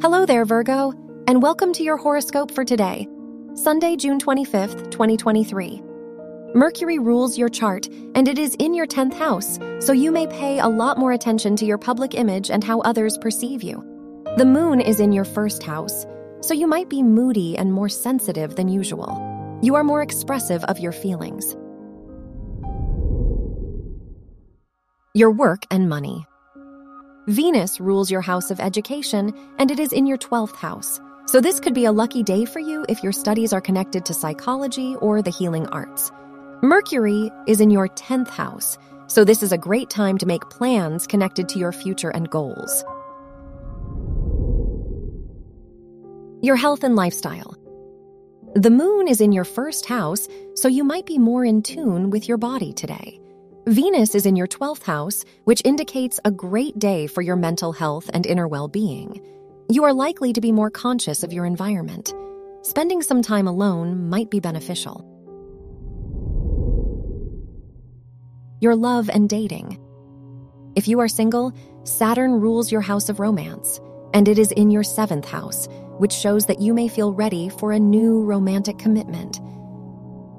Hello there, Virgo, and welcome to your horoscope for today, Sunday, June 25th, 2023. Mercury rules your chart, and it is in your 10th house, so you may pay a lot more attention to your public image and how others perceive you. The moon is in your first house, so you might be moody and more sensitive than usual. You are more expressive of your feelings. Your work and money. Venus rules your house of education, and it is in your 12th house. So, this could be a lucky day for you if your studies are connected to psychology or the healing arts. Mercury is in your 10th house, so this is a great time to make plans connected to your future and goals. Your health and lifestyle. The moon is in your first house, so you might be more in tune with your body today. Venus is in your 12th house, which indicates a great day for your mental health and inner well being. You are likely to be more conscious of your environment. Spending some time alone might be beneficial. Your love and dating. If you are single, Saturn rules your house of romance, and it is in your seventh house, which shows that you may feel ready for a new romantic commitment.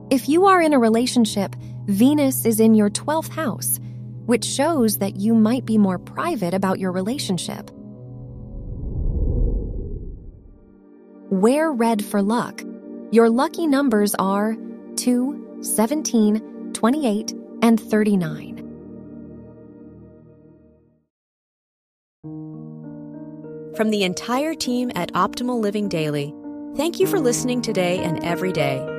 If you are in a relationship, Venus is in your 12th house, which shows that you might be more private about your relationship. Wear red for luck. Your lucky numbers are 2, 17, 28, and 39. From the entire team at Optimal Living Daily, thank you for listening today and every day.